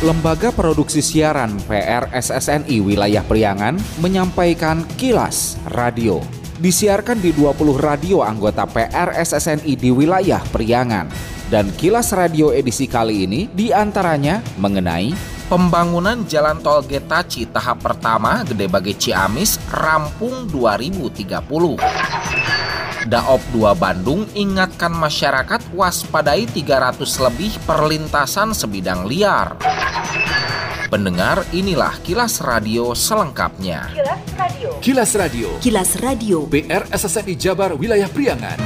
Lembaga Produksi Siaran PRSSNI Wilayah Priangan menyampaikan kilas radio. Disiarkan di 20 radio anggota PRSSNI di wilayah Priangan. Dan kilas radio edisi kali ini di antaranya mengenai Pembangunan Jalan Tol Getaci tahap pertama Gede Bage Ciamis rampung 2030. Daop 2 Bandung ingatkan masyarakat waspadai 300 lebih perlintasan sebidang liar. Pendengar, inilah kilas radio selengkapnya. Kilas Radio. Kilas Radio. Kilas Radio. BR SSNI Jabar Wilayah Priangan.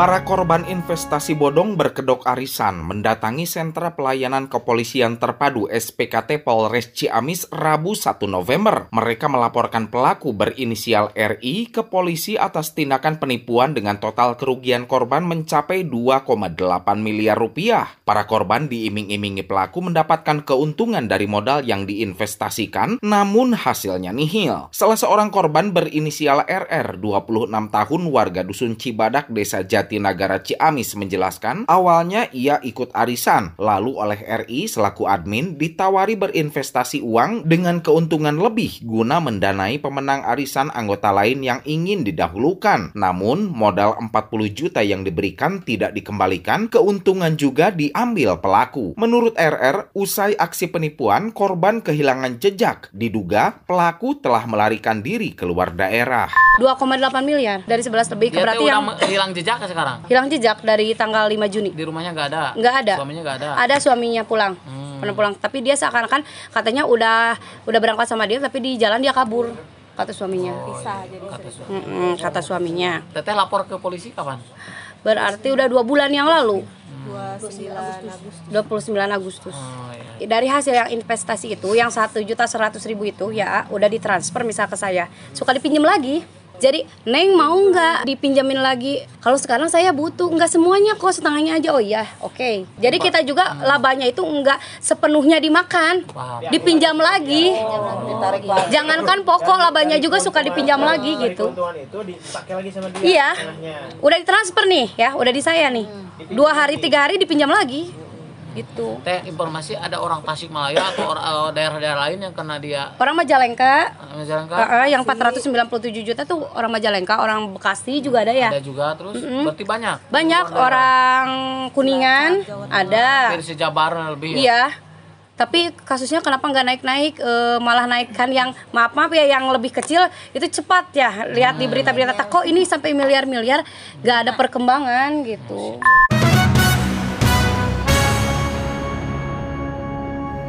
Para korban investasi bodong berkedok arisan mendatangi sentra pelayanan kepolisian terpadu SPKT Polres Ciamis Rabu 1 November. Mereka melaporkan pelaku berinisial RI ke polisi atas tindakan penipuan dengan total kerugian korban mencapai 2,8 miliar rupiah. Para korban diiming-imingi pelaku mendapatkan keuntungan dari modal yang diinvestasikan, namun hasilnya nihil. Salah seorang korban berinisial RR, 26 tahun warga Dusun Cibadak, Desa Jati Jatinagara Ciamis menjelaskan, awalnya ia ikut arisan, lalu oleh RI selaku admin ditawari berinvestasi uang dengan keuntungan lebih guna mendanai pemenang arisan anggota lain yang ingin didahulukan. Namun, modal 40 juta yang diberikan tidak dikembalikan, keuntungan juga diambil pelaku. Menurut RR, usai aksi penipuan, korban kehilangan jejak. Diduga, pelaku telah melarikan diri keluar daerah. 2,8 miliar dari 11 lebih Dia berarti yang hilang jejak sekarang. hilang jejak dari tanggal 5 Juni. Di rumahnya nggak ada. Nggak ada. Suaminya nggak ada. Ada suaminya pulang. Hmm. Pernah pulang, tapi dia seakan-akan katanya udah udah berangkat sama dia tapi di jalan dia kabur kata suaminya. Kata su- Mm-mm, kata suaminya. Teteh lapor ke polisi kapan? Berarti udah dua bulan yang lalu. 29 Agustus. Oh, iya. Dari hasil yang investasi itu, yang satu juta seratus ribu itu ya udah ditransfer misal ke saya, suka dipinjam lagi. Jadi Neng mau nggak dipinjamin lagi? Kalau sekarang saya butuh nggak semuanya kok setengahnya aja. Oh iya, oke. Jadi kita juga labanya itu nggak sepenuhnya dimakan, Paham. dipinjam lagi. Jangankan pokok labanya juga suka dipinjam lagi gitu. keuntungan itu dipakai lagi sama dia Iya, udah ditransfer nih ya, udah di saya nih. Dua hari tiga hari dipinjam lagi, gitu. Teh informasi ada orang Tasikmalaya atau or- eh, daerah-daerah lain yang kena dia Orang Majalengka, jalan uh, uh, yang 497 juta tuh orang Majalengka, orang Bekasi juga ada ya. ada juga terus berarti banyak. Banyak orang Kuningan ada. Dari sejabar lebih. ya. Iya. Tapi kasusnya kenapa nggak naik-naik eh, malah naikkan yang maaf maaf ya yang lebih kecil itu cepat ya lihat di berita-berita tak kok ini sampai miliar-miliar nggak ada perkembangan gitu.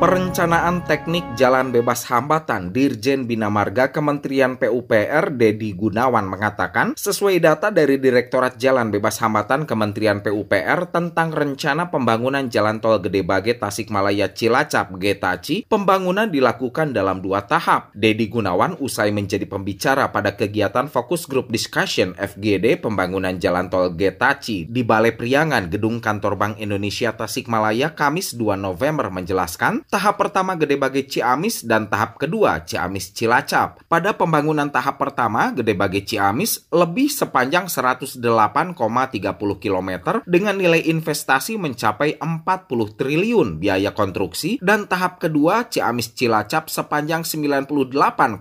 Perencanaan Teknik Jalan Bebas Hambatan Dirjen Bina Marga Kementerian PUPR Dedi Gunawan mengatakan, sesuai data dari Direktorat Jalan Bebas Hambatan Kementerian PUPR tentang rencana pembangunan Jalan Tol Gede Bage Tasikmalaya Cilacap Getaci, pembangunan dilakukan dalam dua tahap. Dedi Gunawan usai menjadi pembicara pada kegiatan Fokus Group Discussion FGD pembangunan Jalan Tol Getaci di Balai Priangan Gedung Kantor Bank Indonesia Tasikmalaya Kamis 2 November menjelaskan, tahap pertama Gede Bage Ciamis dan tahap kedua Ciamis Cilacap. Pada pembangunan tahap pertama Gede Bage Ciamis lebih sepanjang 108,30 km dengan nilai investasi mencapai 40 triliun biaya konstruksi dan tahap kedua Ciamis Cilacap sepanjang 98,35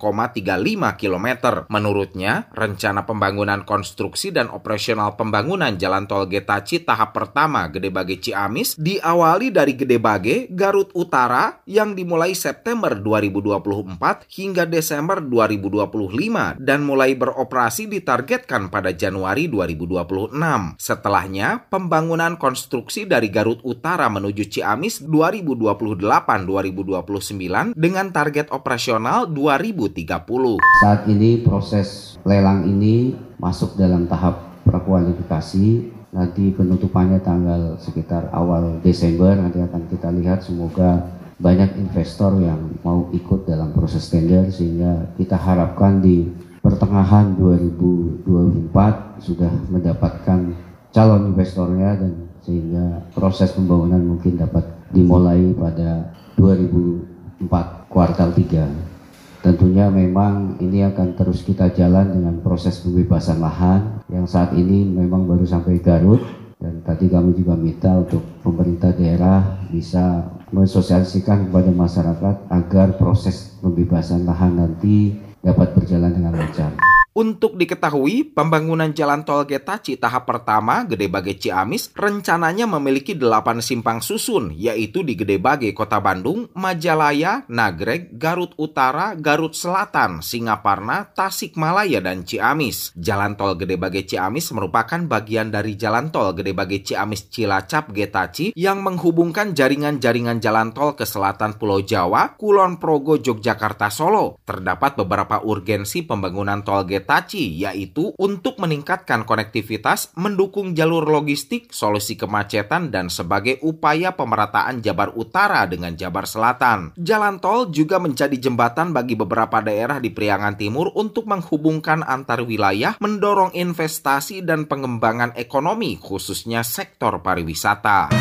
km. Menurutnya, rencana pembangunan konstruksi dan operasional pembangunan Jalan Tol Getaci tahap pertama Gede Bage Ciamis diawali dari Gede Bage, Garut Utara yang dimulai September 2024 hingga Desember 2025 dan mulai beroperasi ditargetkan pada Januari 2026. Setelahnya, pembangunan konstruksi dari Garut Utara menuju Ciamis 2028-2029 dengan target operasional 2030. Saat ini proses lelang ini masuk dalam tahap prakualifikasi. Nanti penutupannya tanggal sekitar awal Desember nanti akan kita lihat semoga banyak investor yang mau ikut dalam proses tender sehingga kita harapkan di pertengahan 2024 sudah mendapatkan calon investornya dan sehingga proses pembangunan mungkin dapat dimulai pada 2004 kuartal 3. Tentunya memang ini akan terus kita jalan dengan proses pembebasan lahan yang saat ini memang baru sampai Garut dan Tadi kami juga minta untuk pemerintah daerah bisa mensosialisasikan kepada masyarakat agar proses pembebasan lahan nanti dapat berjalan dengan lancar. Untuk diketahui, pembangunan jalan tol Getaci tahap pertama Gede Bage Ciamis rencananya memiliki 8 simpang susun, yaitu di Gede Bage, Kota Bandung, Majalaya, Nagreg, Garut Utara, Garut Selatan, Singaparna, Tasikmalaya, dan Ciamis. Jalan tol Gede Bage Ciamis merupakan bagian dari jalan tol Gede Bage Ciamis Cilacap Getaci yang menghubungkan jaringan-jaringan jalan tol ke selatan Pulau Jawa, Kulon Progo, Yogyakarta, Solo. Terdapat beberapa urgensi pembangunan tol Getaci Getaci, yaitu untuk meningkatkan konektivitas, mendukung jalur logistik, solusi kemacetan, dan sebagai upaya pemerataan Jabar Utara dengan Jabar Selatan. Jalan tol juga menjadi jembatan bagi beberapa daerah di Priangan Timur untuk menghubungkan antar wilayah, mendorong investasi dan pengembangan ekonomi, khususnya sektor pariwisata.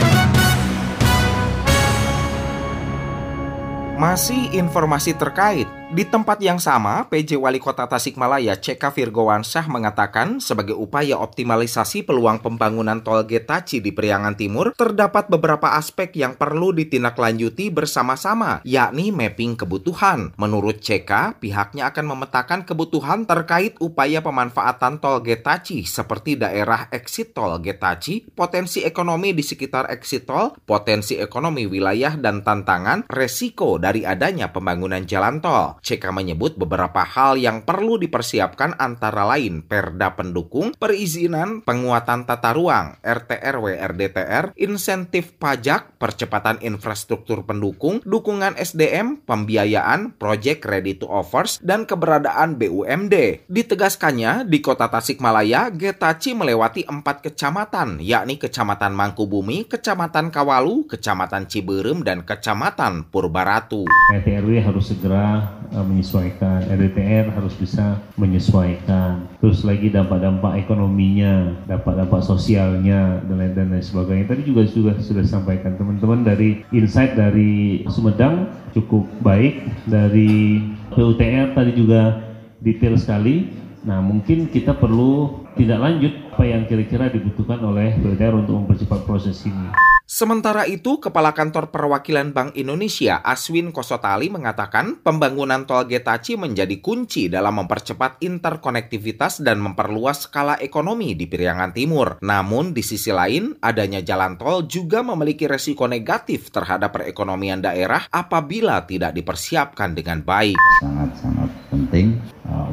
Masih informasi terkait di tempat yang sama, PJ Wali Kota Tasikmalaya CK Virgowansyah mengatakan sebagai upaya optimalisasi peluang pembangunan tol Getaci di Priangan Timur, terdapat beberapa aspek yang perlu ditindaklanjuti bersama-sama, yakni mapping kebutuhan. Menurut CK, pihaknya akan memetakan kebutuhan terkait upaya pemanfaatan tol Getaci seperti daerah exit tol Getaci, potensi ekonomi di sekitar exit tol, potensi ekonomi wilayah dan tantangan, resiko dari adanya pembangunan jalan tol. CK menyebut beberapa hal yang perlu dipersiapkan antara lain perda pendukung, perizinan, penguatan tata ruang, RTRW RDTR, insentif pajak, percepatan infrastruktur pendukung, dukungan SDM, pembiayaan, proyek ready to offers, dan keberadaan BUMD. Ditegaskannya, di kota Tasikmalaya, Getaci melewati empat kecamatan, yakni Kecamatan Mangkubumi, Kecamatan Kawalu, Kecamatan Ciberem, dan Kecamatan Purbaratu. RTRW harus segera menyesuaikan, RDTR harus bisa menyesuaikan. Terus lagi dampak-dampak ekonominya, dampak-dampak sosialnya dan lain dan lain sebagainya. Tadi juga sudah sudah sampaikan teman-teman dari insight dari Sumedang cukup baik, dari PUTR tadi juga detail sekali. Nah, mungkin kita perlu tidak lanjut apa yang kira-kira dibutuhkan oleh PUTR untuk mempercepat proses ini. Sementara itu, Kepala Kantor Perwakilan Bank Indonesia Aswin Kosotali mengatakan pembangunan tol Getaci menjadi kunci dalam mempercepat interkonektivitas dan memperluas skala ekonomi di Piriangan Timur. Namun, di sisi lain, adanya jalan tol juga memiliki resiko negatif terhadap perekonomian daerah apabila tidak dipersiapkan dengan baik. Sangat-sangat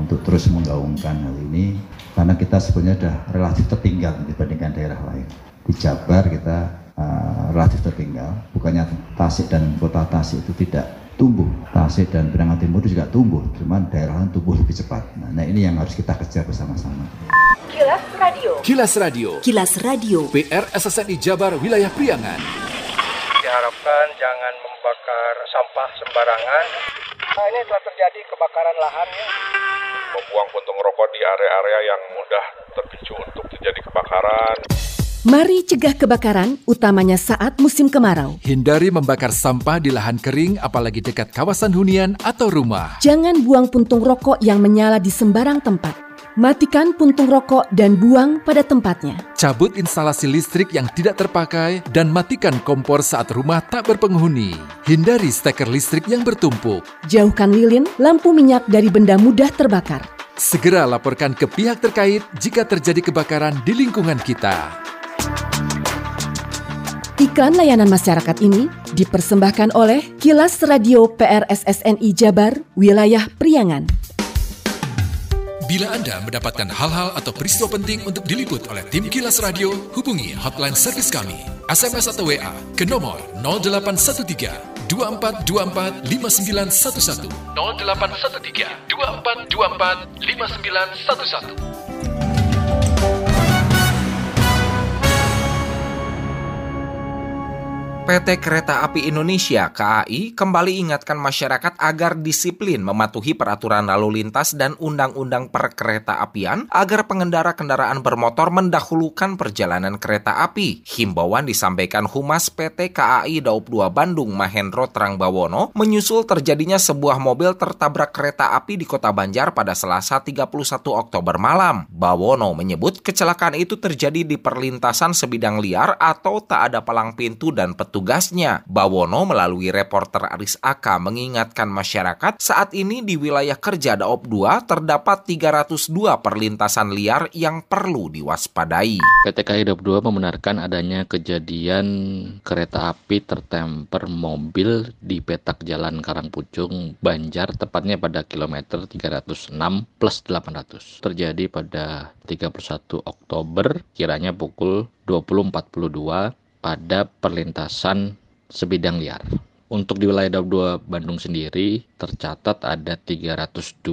untuk terus menggaungkan hal ini karena kita sebenarnya sudah relatif tertinggal dibandingkan daerah lain. Di Jabar kita uh, relatif tertinggal. Bukannya Tasik dan kota Tasik itu tidak tumbuh. Tasik dan Pirangan Timur juga tumbuh, cuman daerah lain tumbuh lebih cepat. Nah, nah ini yang harus kita kejar bersama-sama. Kilas Radio. Kilas Radio. Kilas Radio. PR SSNI Jabar Wilayah Priangan. Diharapkan jangan membakar sampah sembarangan. Nah, ini telah terjadi kebakaran lahan ya. Membuang puntung rokok di area-area yang mudah terpicu untuk terjadi kebakaran. Mari cegah kebakaran, utamanya saat musim kemarau. Hindari membakar sampah di lahan kering, apalagi dekat kawasan hunian atau rumah. Jangan buang puntung rokok yang menyala di sembarang tempat. Matikan puntung rokok dan buang pada tempatnya. Cabut instalasi listrik yang tidak terpakai dan matikan kompor saat rumah tak berpenghuni. Hindari steker listrik yang bertumpuk. Jauhkan lilin, lampu minyak dari benda mudah terbakar. Segera laporkan ke pihak terkait jika terjadi kebakaran di lingkungan kita. Iklan layanan masyarakat ini dipersembahkan oleh Kilas Radio PRSSNI Jabar, Wilayah Priangan. Bila Anda mendapatkan hal-hal atau peristiwa penting untuk diliput oleh tim Kilas Radio, hubungi hotline servis kami, SMS atau WA ke nomor 0813 2424 5911 0813 2424 5911 PT Kereta Api Indonesia KAI kembali ingatkan masyarakat agar disiplin mematuhi peraturan lalu lintas dan undang-undang perkereta apian agar pengendara kendaraan bermotor mendahulukan perjalanan kereta api. Himbauan disampaikan Humas PT KAI Daup 2 Bandung Mahendro Trangbawono menyusul terjadinya sebuah mobil tertabrak kereta api di Kota Banjar pada Selasa 31 Oktober malam. Bawono menyebut kecelakaan itu terjadi di perlintasan sebidang liar atau tak ada palang pintu dan petugas tugasnya. Bawono melalui reporter Aris Aka mengingatkan masyarakat saat ini di wilayah kerja Daop 2 terdapat 302 perlintasan liar yang perlu diwaspadai. PT KAI Daop 2 membenarkan adanya kejadian kereta api tertemper mobil di petak jalan Karangpucung, Banjar, tepatnya pada kilometer 306 plus 800. Terjadi pada 31 Oktober, kiranya pukul 20.42 pada perlintasan sebidang liar. Untuk di wilayah Daup 2 Bandung sendiri tercatat ada 302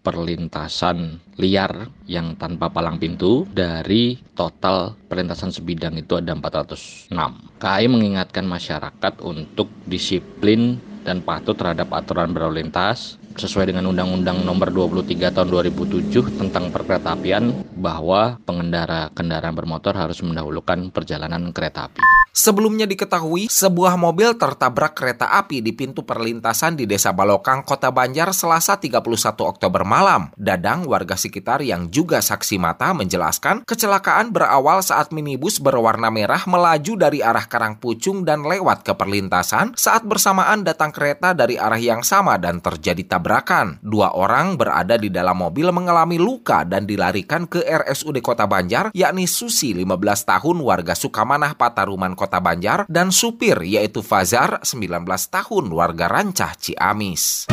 perlintasan liar yang tanpa palang pintu dari total perlintasan sebidang itu ada 406. KAI mengingatkan masyarakat untuk disiplin dan patuh terhadap aturan berlalu lintas sesuai dengan Undang-Undang Nomor 23 Tahun 2007 tentang Perkeretaapian bahwa pengendara kendaraan bermotor harus mendahulukan perjalanan kereta api. Sebelumnya diketahui, sebuah mobil tertabrak kereta api di pintu perlintasan di Desa Balokang, Kota Banjar, Selasa 31 Oktober malam. Dadang, warga sekitar yang juga saksi mata, menjelaskan kecelakaan berawal saat minibus berwarna merah melaju dari arah Karangpucung dan lewat ke perlintasan saat bersamaan datang kereta dari arah yang sama dan terjadi tabrakan. Dua orang berada di dalam mobil mengalami luka dan dilarikan ke RSUD Kota Banjar, yakni Susi, 15 tahun, warga Sukamanah, Pataruman, Kota Banjar, dan supir yaitu Fazar, 19 tahun, warga Rancah, Ciamis.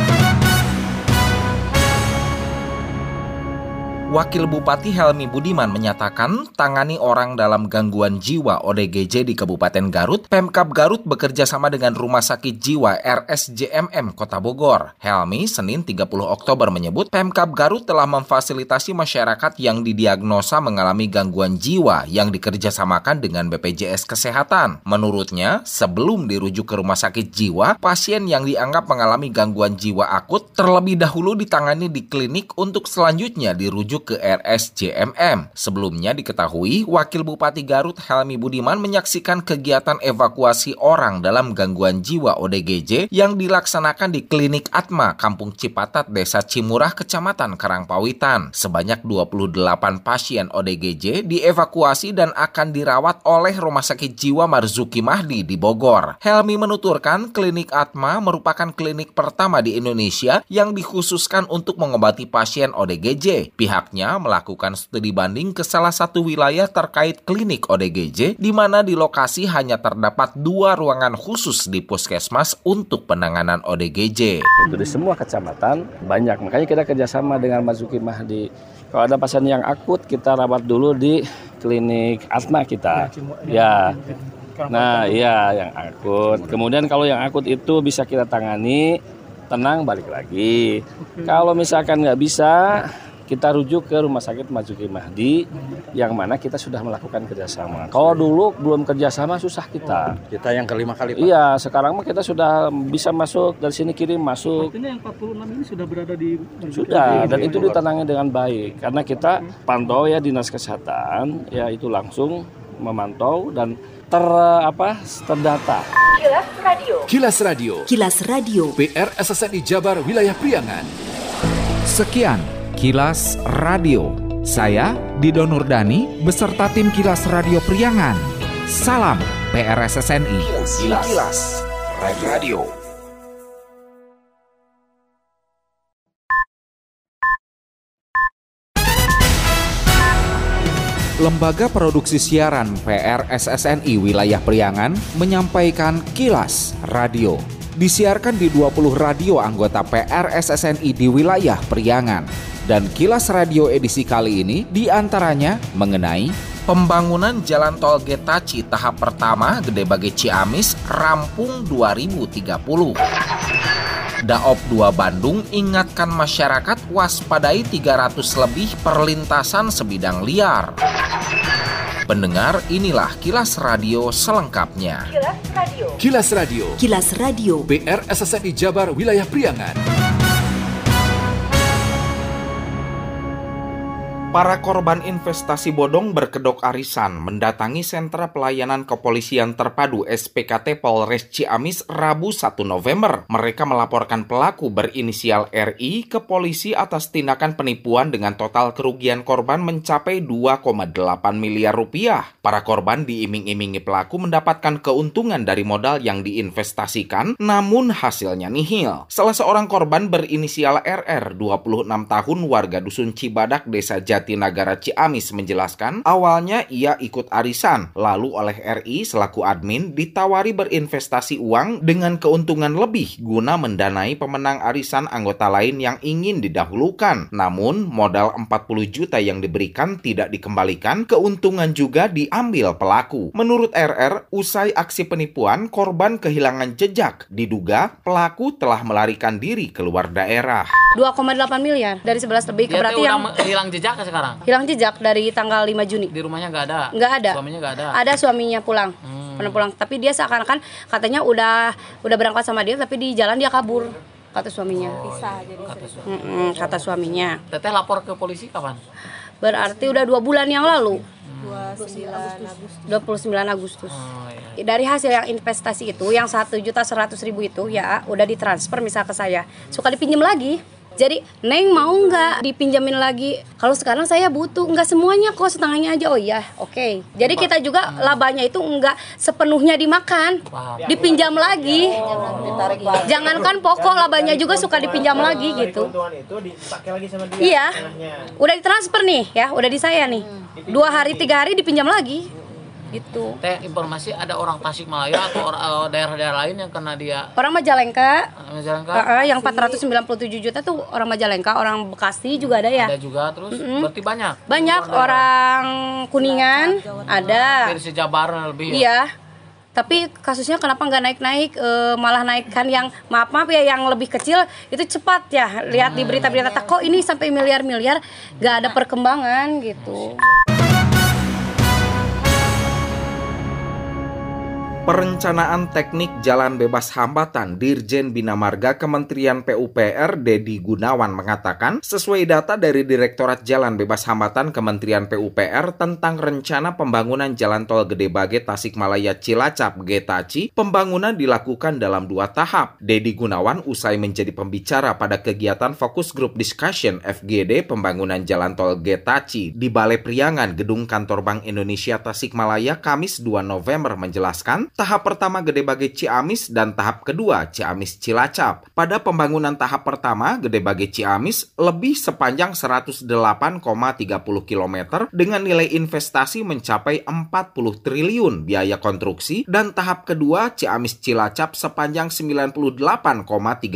Wakil Bupati Helmi Budiman menyatakan tangani orang dalam gangguan jiwa ODGJ di Kabupaten Garut, Pemkap Garut bekerja sama dengan Rumah Sakit Jiwa RSJMM Kota Bogor. Helmi Senin 30 Oktober menyebut Pemkap Garut telah memfasilitasi masyarakat yang didiagnosa mengalami gangguan jiwa yang dikerjasamakan dengan BPJS Kesehatan. Menurutnya, sebelum dirujuk ke Rumah Sakit Jiwa, pasien yang dianggap mengalami gangguan jiwa akut terlebih dahulu ditangani di klinik untuk selanjutnya dirujuk ke RSJMM. Sebelumnya diketahui, Wakil Bupati Garut Helmi Budiman menyaksikan kegiatan evakuasi orang dalam gangguan jiwa ODGJ yang dilaksanakan di Klinik Atma, Kampung Cipatat, Desa Cimurah, Kecamatan Karangpawitan. Sebanyak 28 pasien ODGJ dievakuasi dan akan dirawat oleh Rumah Sakit Jiwa Marzuki Mahdi di Bogor. Helmi menuturkan Klinik Atma merupakan klinik pertama di Indonesia yang dikhususkan untuk mengobati pasien ODGJ. Pihak pihaknya melakukan studi banding ke salah satu wilayah terkait klinik ODGJ di mana di lokasi hanya terdapat dua ruangan khusus di puskesmas untuk penanganan ODGJ. Untuk di semua kecamatan banyak, makanya kita kerjasama dengan Mazuki Mahdi. Kalau ada pasien yang akut, kita rawat dulu di klinik asma kita. Ya, nah iya yang akut. Kemudian kalau yang akut itu bisa kita tangani, tenang balik lagi. Kalau misalkan nggak bisa, kita rujuk ke Rumah Sakit Majuki Mahdi yang mana kita sudah melakukan kerjasama. Kalau dulu belum kerjasama susah kita. Kita yang kelima kali Pak. Iya, sekarang mah kita sudah bisa masuk dari sini kirim masuk. Artinya yang 46 ini sudah berada di sudah dan itu ditangani dengan baik karena kita pantau ya dinas kesehatan ya itu langsung memantau dan ter apa terdata. Kilas Radio. Kilas Radio. Kilas Radio. PR SSNI Jabar Wilayah Priangan. Sekian Kilas Radio. Saya Dido Nurdani beserta tim Kilas Radio Priangan. Salam PRSSNI. Kilas, Kilas. Radio. Lembaga Produksi Siaran PRSSNI Wilayah Priangan menyampaikan Kilas Radio. Disiarkan di 20 radio anggota PRSSNI di wilayah Priangan. Dan Kilas Radio edisi kali ini di antaranya mengenai Pembangunan Jalan Tol Getaci tahap pertama Gede Bage Ciamis rampung 2030. Daop 2 Bandung ingatkan masyarakat waspadai 300 lebih perlintasan sebidang liar. Pendengar, inilah kilas radio selengkapnya. Kilas Radio. Kilas Radio. Kilas Radio. PR SSNI Jabar Wilayah Priangan. Para korban investasi bodong berkedok arisan mendatangi sentra pelayanan kepolisian terpadu SPKT Polres Ciamis Rabu 1 November. Mereka melaporkan pelaku berinisial RI ke polisi atas tindakan penipuan dengan total kerugian korban mencapai 2,8 miliar rupiah. Para korban diiming-imingi pelaku mendapatkan keuntungan dari modal yang diinvestasikan, namun hasilnya nihil. Salah seorang korban berinisial RR, 26 tahun warga Dusun Cibadak, Desa Jati Jatinagara Ciamis menjelaskan, awalnya ia ikut arisan, lalu oleh RI selaku admin ditawari berinvestasi uang dengan keuntungan lebih guna mendanai pemenang arisan anggota lain yang ingin didahulukan. Namun, modal 40 juta yang diberikan tidak dikembalikan, keuntungan juga diambil pelaku. Menurut RR, usai aksi penipuan, korban kehilangan jejak. Diduga pelaku telah melarikan diri keluar daerah. 2,8 miliar dari 11 lebih ke Dia berarti yang hilang jejak sekarang. hilang jejak dari tanggal 5 Juni. Di rumahnya nggak ada. Nggak ada. Suaminya nggak ada. Ada suaminya pulang. Hmm. Pernah pulang, tapi dia seakan-akan katanya udah udah berangkat sama dia tapi di jalan dia kabur kata suaminya. Bisa jadi Kata, kata suaminya. Teteh lapor ke polisi kapan? Berarti udah dua bulan yang lalu. Hmm. 29 Agustus. Oh, iya. Dari hasil yang investasi itu, yang satu juta seratus ribu itu ya udah ditransfer misal ke saya, suka dipinjam lagi. Jadi Neng mau nggak dipinjamin lagi? Kalau sekarang saya butuh, nggak semuanya kok setengahnya aja. Oh iya, oke. Jadi kita juga labanya itu nggak sepenuhnya dimakan, dipinjam lagi. Jangankan pokok labanya juga suka dipinjam lagi gitu. Keuntungan itu dipakai lagi sama dia. Iya, udah ditransfer nih ya, udah di saya nih. Dua hari tiga hari dipinjam lagi, gitu. Teh informasi ada orang Tasikmalaya atau eh, daerah-daerah lain yang kena dia Orang Majalengka, Majalengka? Heeh, yang 497 juta tuh orang Majalengka, orang Bekasi juga ada ya. Ada juga terus Mm-mm. berarti banyak. Banyak orang Kuningan ada. Dari sejabar lebih. ya? Iya. Tapi kasusnya kenapa nggak naik-naik eh, malah naikkan yang maaf maaf ya yang lebih kecil itu cepat ya lihat di berita-berita kok ini sampai miliar-miliar nggak ada perkembangan gitu. Perencanaan Teknik Jalan Bebas Hambatan Dirjen Bina Marga Kementerian PUPR Dedi Gunawan mengatakan, sesuai data dari Direktorat Jalan Bebas Hambatan Kementerian PUPR tentang rencana pembangunan Jalan Tol Gede Bage Tasikmalaya Cilacap Getaci, pembangunan dilakukan dalam dua tahap. Dedi Gunawan usai menjadi pembicara pada kegiatan Fokus Group Discussion FGD pembangunan Jalan Tol Getaci di Balai Priangan Gedung Kantor Bank Indonesia Tasikmalaya Kamis 2 November menjelaskan, tahap pertama Gede Bage Ciamis dan tahap kedua Ciamis Cilacap. Pada pembangunan tahap pertama Gede Bage Ciamis lebih sepanjang 108,30 km dengan nilai investasi mencapai 40 triliun biaya konstruksi dan tahap kedua Ciamis Cilacap sepanjang 98,35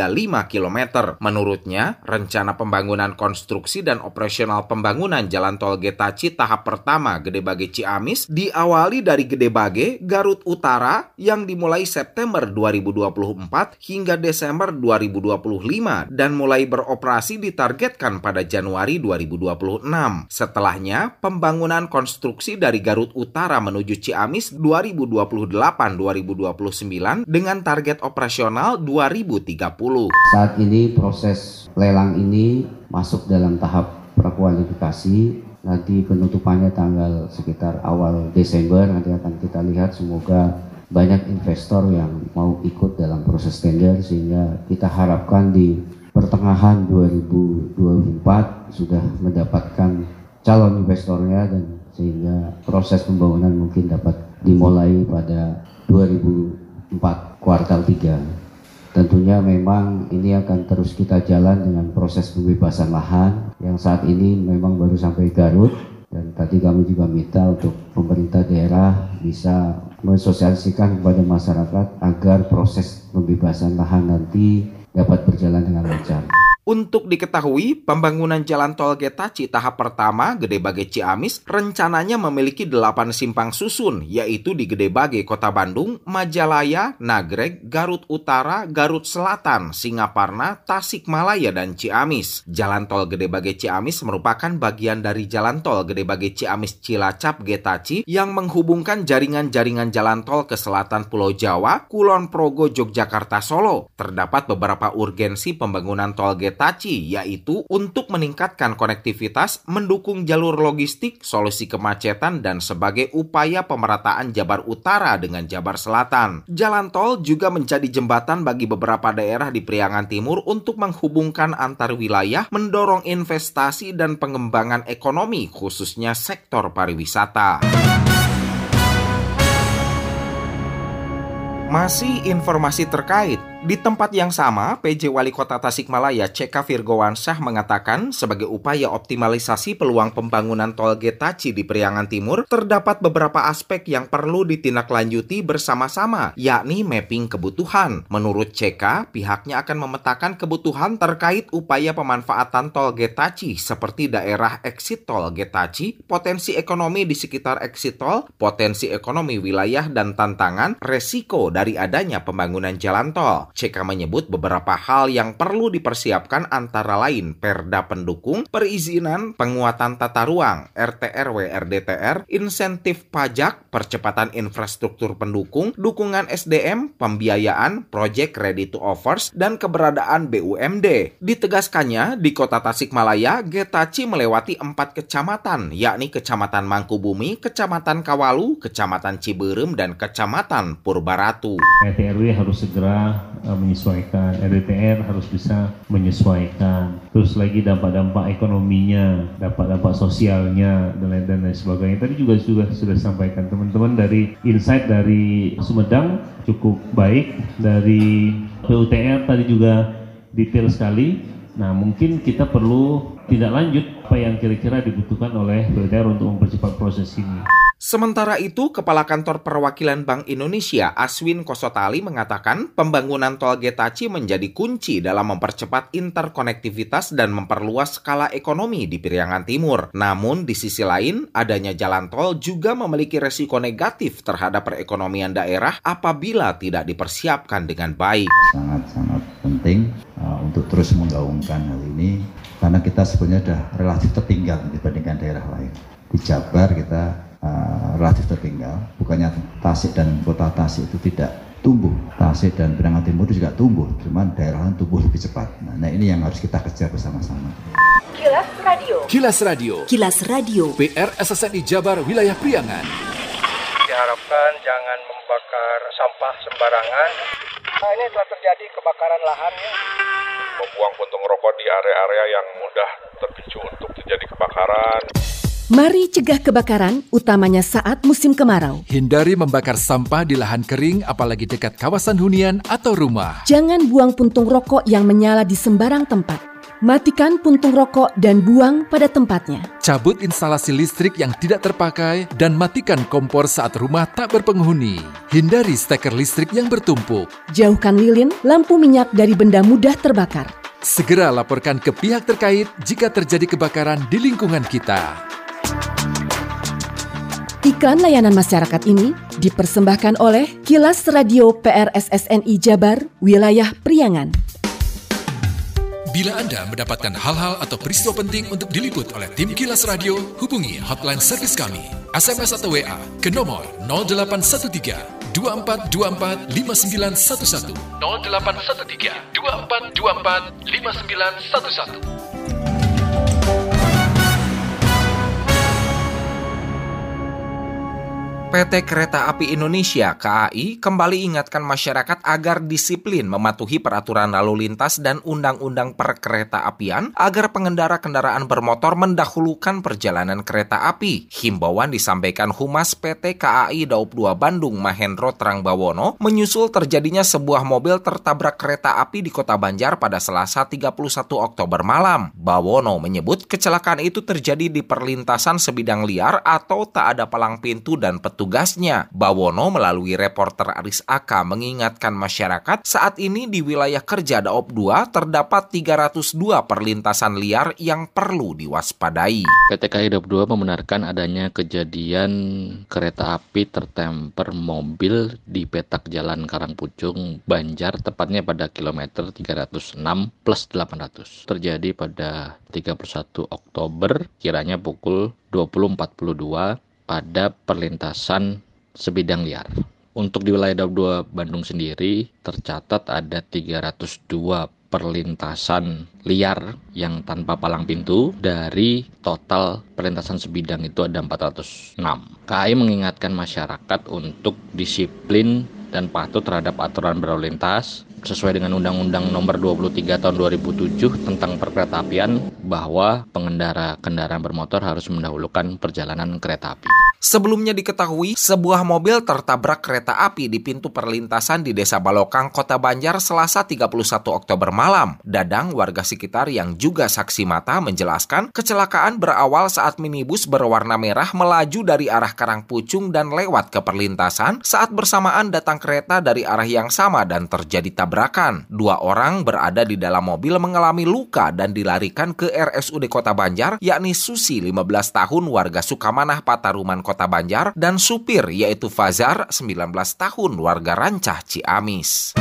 km. Menurutnya, rencana pembangunan konstruksi dan operasional pembangunan Jalan Tol Getaci tahap pertama Gede Bage Ciamis diawali dari Gede Bage, Garut Utara yang dimulai September 2024 hingga Desember 2025 dan mulai beroperasi ditargetkan pada Januari 2026. Setelahnya, pembangunan konstruksi dari Garut Utara menuju Ciamis 2028-2029 dengan target operasional 2030. Saat ini proses lelang ini masuk dalam tahap prakualifikasi. Nanti penutupannya tanggal sekitar awal Desember. Nanti akan kita lihat semoga banyak investor yang mau ikut dalam proses tender sehingga kita harapkan di pertengahan 2024 sudah mendapatkan calon investornya dan sehingga proses pembangunan mungkin dapat dimulai pada 2004 kuartal 3. Tentunya memang ini akan terus kita jalan dengan proses pembebasan lahan yang saat ini memang baru sampai Garut dan tadi kami juga minta untuk pemerintah daerah bisa mensosialisasikan kepada masyarakat agar proses pembebasan lahan nanti dapat berjalan dengan lancar. Untuk diketahui, pembangunan jalan tol Getaci tahap pertama Gede Bage Ciamis rencananya memiliki 8 simpang susun, yaitu di Gede Bage Kota Bandung, Majalaya, Nagreg, Garut Utara, Garut Selatan, Singaparna, Tasikmalaya, dan Ciamis. Jalan tol Gede Bage Ciamis merupakan bagian dari jalan tol Gede Bage Ciamis Cilacap Getaci yang menghubungkan jaringan-jaringan jalan tol ke selatan Pulau Jawa, Kulon Progo, Yogyakarta, Solo. Terdapat beberapa urgensi pembangunan tol Getaci Getaci, yaitu untuk meningkatkan konektivitas, mendukung jalur logistik, solusi kemacetan, dan sebagai upaya pemerataan Jabar Utara dengan Jabar Selatan. Jalan tol juga menjadi jembatan bagi beberapa daerah di Priangan Timur untuk menghubungkan antar wilayah, mendorong investasi dan pengembangan ekonomi, khususnya sektor pariwisata. Masih informasi terkait di tempat yang sama, PJ Wali Kota Tasikmalaya CK Virgowansyah mengatakan sebagai upaya optimalisasi peluang pembangunan tol Getaci di Priangan Timur, terdapat beberapa aspek yang perlu ditindaklanjuti bersama-sama, yakni mapping kebutuhan. Menurut CK, pihaknya akan memetakan kebutuhan terkait upaya pemanfaatan tol Getaci seperti daerah exit tol Getaci, potensi ekonomi di sekitar exit tol, potensi ekonomi wilayah dan tantangan, resiko dari adanya pembangunan jalan tol. CK menyebut beberapa hal yang perlu dipersiapkan antara lain perda pendukung, perizinan, penguatan tata ruang, RTRW RDTR, insentif pajak, percepatan infrastruktur pendukung, dukungan SDM, pembiayaan, proyek ready to offers, dan keberadaan BUMD. Ditegaskannya, di kota Tasikmalaya, Getaci melewati empat kecamatan, yakni Kecamatan Mangkubumi, Kecamatan Kawalu, Kecamatan Ciberem, dan Kecamatan Purbaratu. RTRW harus segera Eh, menyesuaikan, RDTR harus bisa menyesuaikan. Terus lagi dampak-dampak ekonominya, dampak-dampak sosialnya dan lain dan lain sebagainya. Tadi juga sudah sudah sampaikan teman-teman dari insight dari Sumedang cukup baik, dari PUTR tadi juga detail sekali. Nah mungkin kita perlu tidak lanjut apa yang kira-kira dibutuhkan oleh PUTR untuk mempercepat proses ini. Sementara itu, Kepala Kantor Perwakilan Bank Indonesia Aswin Kosotali mengatakan pembangunan tol Getaci menjadi kunci dalam mempercepat interkonektivitas dan memperluas skala ekonomi di Piriangan Timur. Namun, di sisi lain, adanya jalan tol juga memiliki resiko negatif terhadap perekonomian daerah apabila tidak dipersiapkan dengan baik. Sangat-sangat penting uh, untuk terus menggaungkan hal ini karena kita sebenarnya sudah relatif tertinggal dibandingkan daerah lain. Di Jabar kita uh, relatif tertinggal. Bukannya Tasik dan kota Tasik itu tidak tumbuh. Tasik dan Pirangan Timur itu juga tumbuh, cuman daerah lain tumbuh lebih cepat. Nah, nah ini yang harus kita kejar bersama-sama. Kilas Radio. Kilas Radio. Kilas Radio. PR SSNI Jabar Wilayah Priangan. Diharapkan jangan membakar sampah sembarangan. Nah, ini telah terjadi kebakaran lahan ya. Membuang puntung rokok di area-area yang mudah terpicu untuk terjadi kebakaran. Mari cegah kebakaran, utamanya saat musim kemarau. Hindari membakar sampah di lahan kering, apalagi dekat kawasan hunian atau rumah. Jangan buang puntung rokok yang menyala di sembarang tempat. Matikan puntung rokok dan buang pada tempatnya. Cabut instalasi listrik yang tidak terpakai dan matikan kompor saat rumah tak berpenghuni. Hindari steker listrik yang bertumpuk. Jauhkan lilin, lampu minyak dari benda mudah terbakar. Segera laporkan ke pihak terkait jika terjadi kebakaran di lingkungan kita. Iklan layanan masyarakat ini dipersembahkan oleh Kilas Radio PRSSNI Jabar, Wilayah Priangan. Bila Anda mendapatkan hal-hal atau peristiwa penting untuk diliput oleh tim Kilas Radio, hubungi hotline servis kami, SMS atau WA ke nomor 0813 2424 5911 0813 2424 5911 PT Kereta Api Indonesia KAI kembali ingatkan masyarakat agar disiplin mematuhi peraturan lalu lintas dan undang-undang perkereta apian agar pengendara kendaraan bermotor mendahulukan perjalanan kereta api. Himbauan disampaikan Humas PT KAI Daup 2 Bandung Mahendro Trangbawono menyusul terjadinya sebuah mobil tertabrak kereta api di Kota Banjar pada Selasa 31 Oktober malam. Bawono menyebut kecelakaan itu terjadi di perlintasan sebidang liar atau tak ada palang pintu dan petunjuk petugasnya. Bawono melalui reporter Aris Aka mengingatkan masyarakat saat ini di wilayah kerja Daop 2 terdapat 302 perlintasan liar yang perlu diwaspadai. PT KAI Daop 2 membenarkan adanya kejadian kereta api tertemper mobil di petak jalan Karangpucung, Banjar, tepatnya pada kilometer 306 plus 800. Terjadi pada 31 Oktober, kiranya pukul 20.42 pada perlintasan sebidang liar. Untuk di wilayah Daup 2 Bandung sendiri tercatat ada 302 perlintasan liar yang tanpa palang pintu dari total perlintasan sebidang itu ada 406. KAI mengingatkan masyarakat untuk disiplin dan patuh terhadap aturan berlalu lintas sesuai dengan Undang-Undang Nomor 23 Tahun 2007 tentang perkeretaapian bahwa pengendara kendaraan bermotor harus mendahulukan perjalanan kereta api. Sebelumnya diketahui, sebuah mobil tertabrak kereta api di pintu perlintasan di Desa Balokang, Kota Banjar, Selasa 31 Oktober malam. Dadang, warga sekitar yang juga saksi mata, menjelaskan kecelakaan berawal saat minibus berwarna merah melaju dari arah Karangpucung dan lewat ke perlintasan saat bersamaan datang kereta dari arah yang sama dan terjadi tabrakan. Dua orang berada di dalam mobil mengalami luka dan dilarikan ke RSUD Kota Banjar, yakni Susi, 15 tahun, warga Sukamanah, Pataruman, Kota Banjar, dan supir yaitu Fazar, 19 tahun, warga Rancah, Ciamis.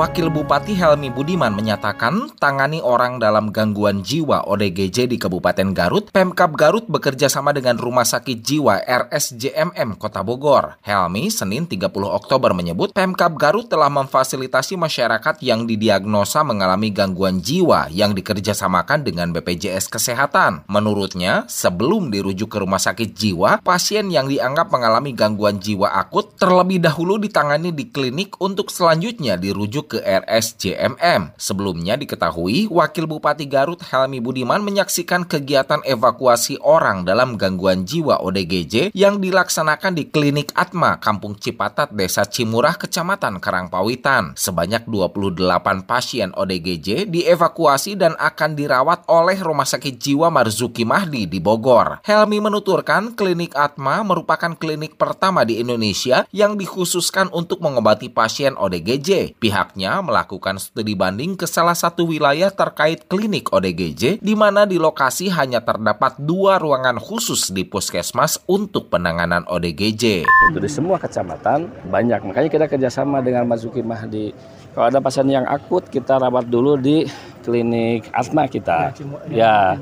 Wakil Bupati Helmi Budiman menyatakan tangani orang dalam gangguan jiwa ODGJ di Kabupaten Garut, Pemkap Garut bekerja sama dengan Rumah Sakit Jiwa RSJMM Kota Bogor. Helmi Senin 30 Oktober menyebut Pemkap Garut telah memfasilitasi masyarakat yang didiagnosa mengalami gangguan jiwa yang dikerjasamakan dengan BPJS Kesehatan. Menurutnya, sebelum dirujuk ke Rumah Sakit Jiwa, pasien yang dianggap mengalami gangguan jiwa akut terlebih dahulu ditangani di klinik untuk selanjutnya dirujuk menuju ke RSJMM. Sebelumnya diketahui, Wakil Bupati Garut Helmi Budiman menyaksikan kegiatan evakuasi orang dalam gangguan jiwa ODGJ yang dilaksanakan di Klinik Atma, Kampung Cipatat, Desa Cimurah, Kecamatan Karangpawitan. Sebanyak 28 pasien ODGJ dievakuasi dan akan dirawat oleh Rumah Sakit Jiwa Marzuki Mahdi di Bogor. Helmi menuturkan Klinik Atma merupakan klinik pertama di Indonesia yang dikhususkan untuk mengobati pasien ODGJ. Pihak pihaknya melakukan studi banding ke salah satu wilayah terkait klinik ODGJ di mana di lokasi hanya terdapat dua ruangan khusus di puskesmas untuk penanganan ODGJ. Untuk di semua kecamatan banyak, makanya kita kerjasama dengan Mazuki Mahdi. Kalau ada pasien yang akut kita rawat dulu di klinik asma kita. Ya.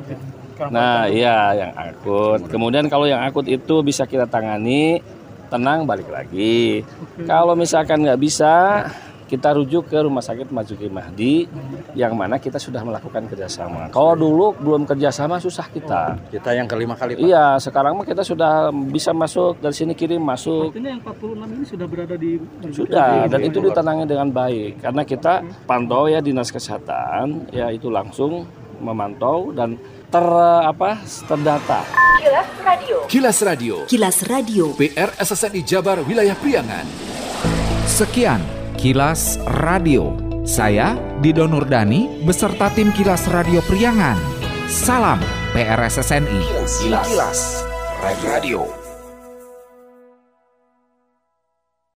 Nah, iya yang akut. Kemudian kalau yang akut itu bisa kita tangani, tenang balik lagi. Kalau misalkan nggak bisa, kita rujuk ke Rumah Sakit Majuki Mahdi yang mana kita sudah melakukan kerjasama. Kalau dulu belum kerjasama susah kita. Kita yang kelima kali Pak. Iya, sekarang mah kita sudah bisa masuk dari sini kirim masuk. Artinya yang 46 ini sudah berada di sudah dan itu ditanangi dengan baik karena kita pantau ya dinas kesehatan ya itu langsung memantau dan ter apa terdata. Kilas Radio. Kilas Radio. Kilas Radio. PR SSNI Jabar Wilayah Priangan. Sekian Kilas Radio. Saya Dido Nurdani beserta tim Kilas Radio Priangan. Salam PRSSNI. Kilas, Kilas. Radio.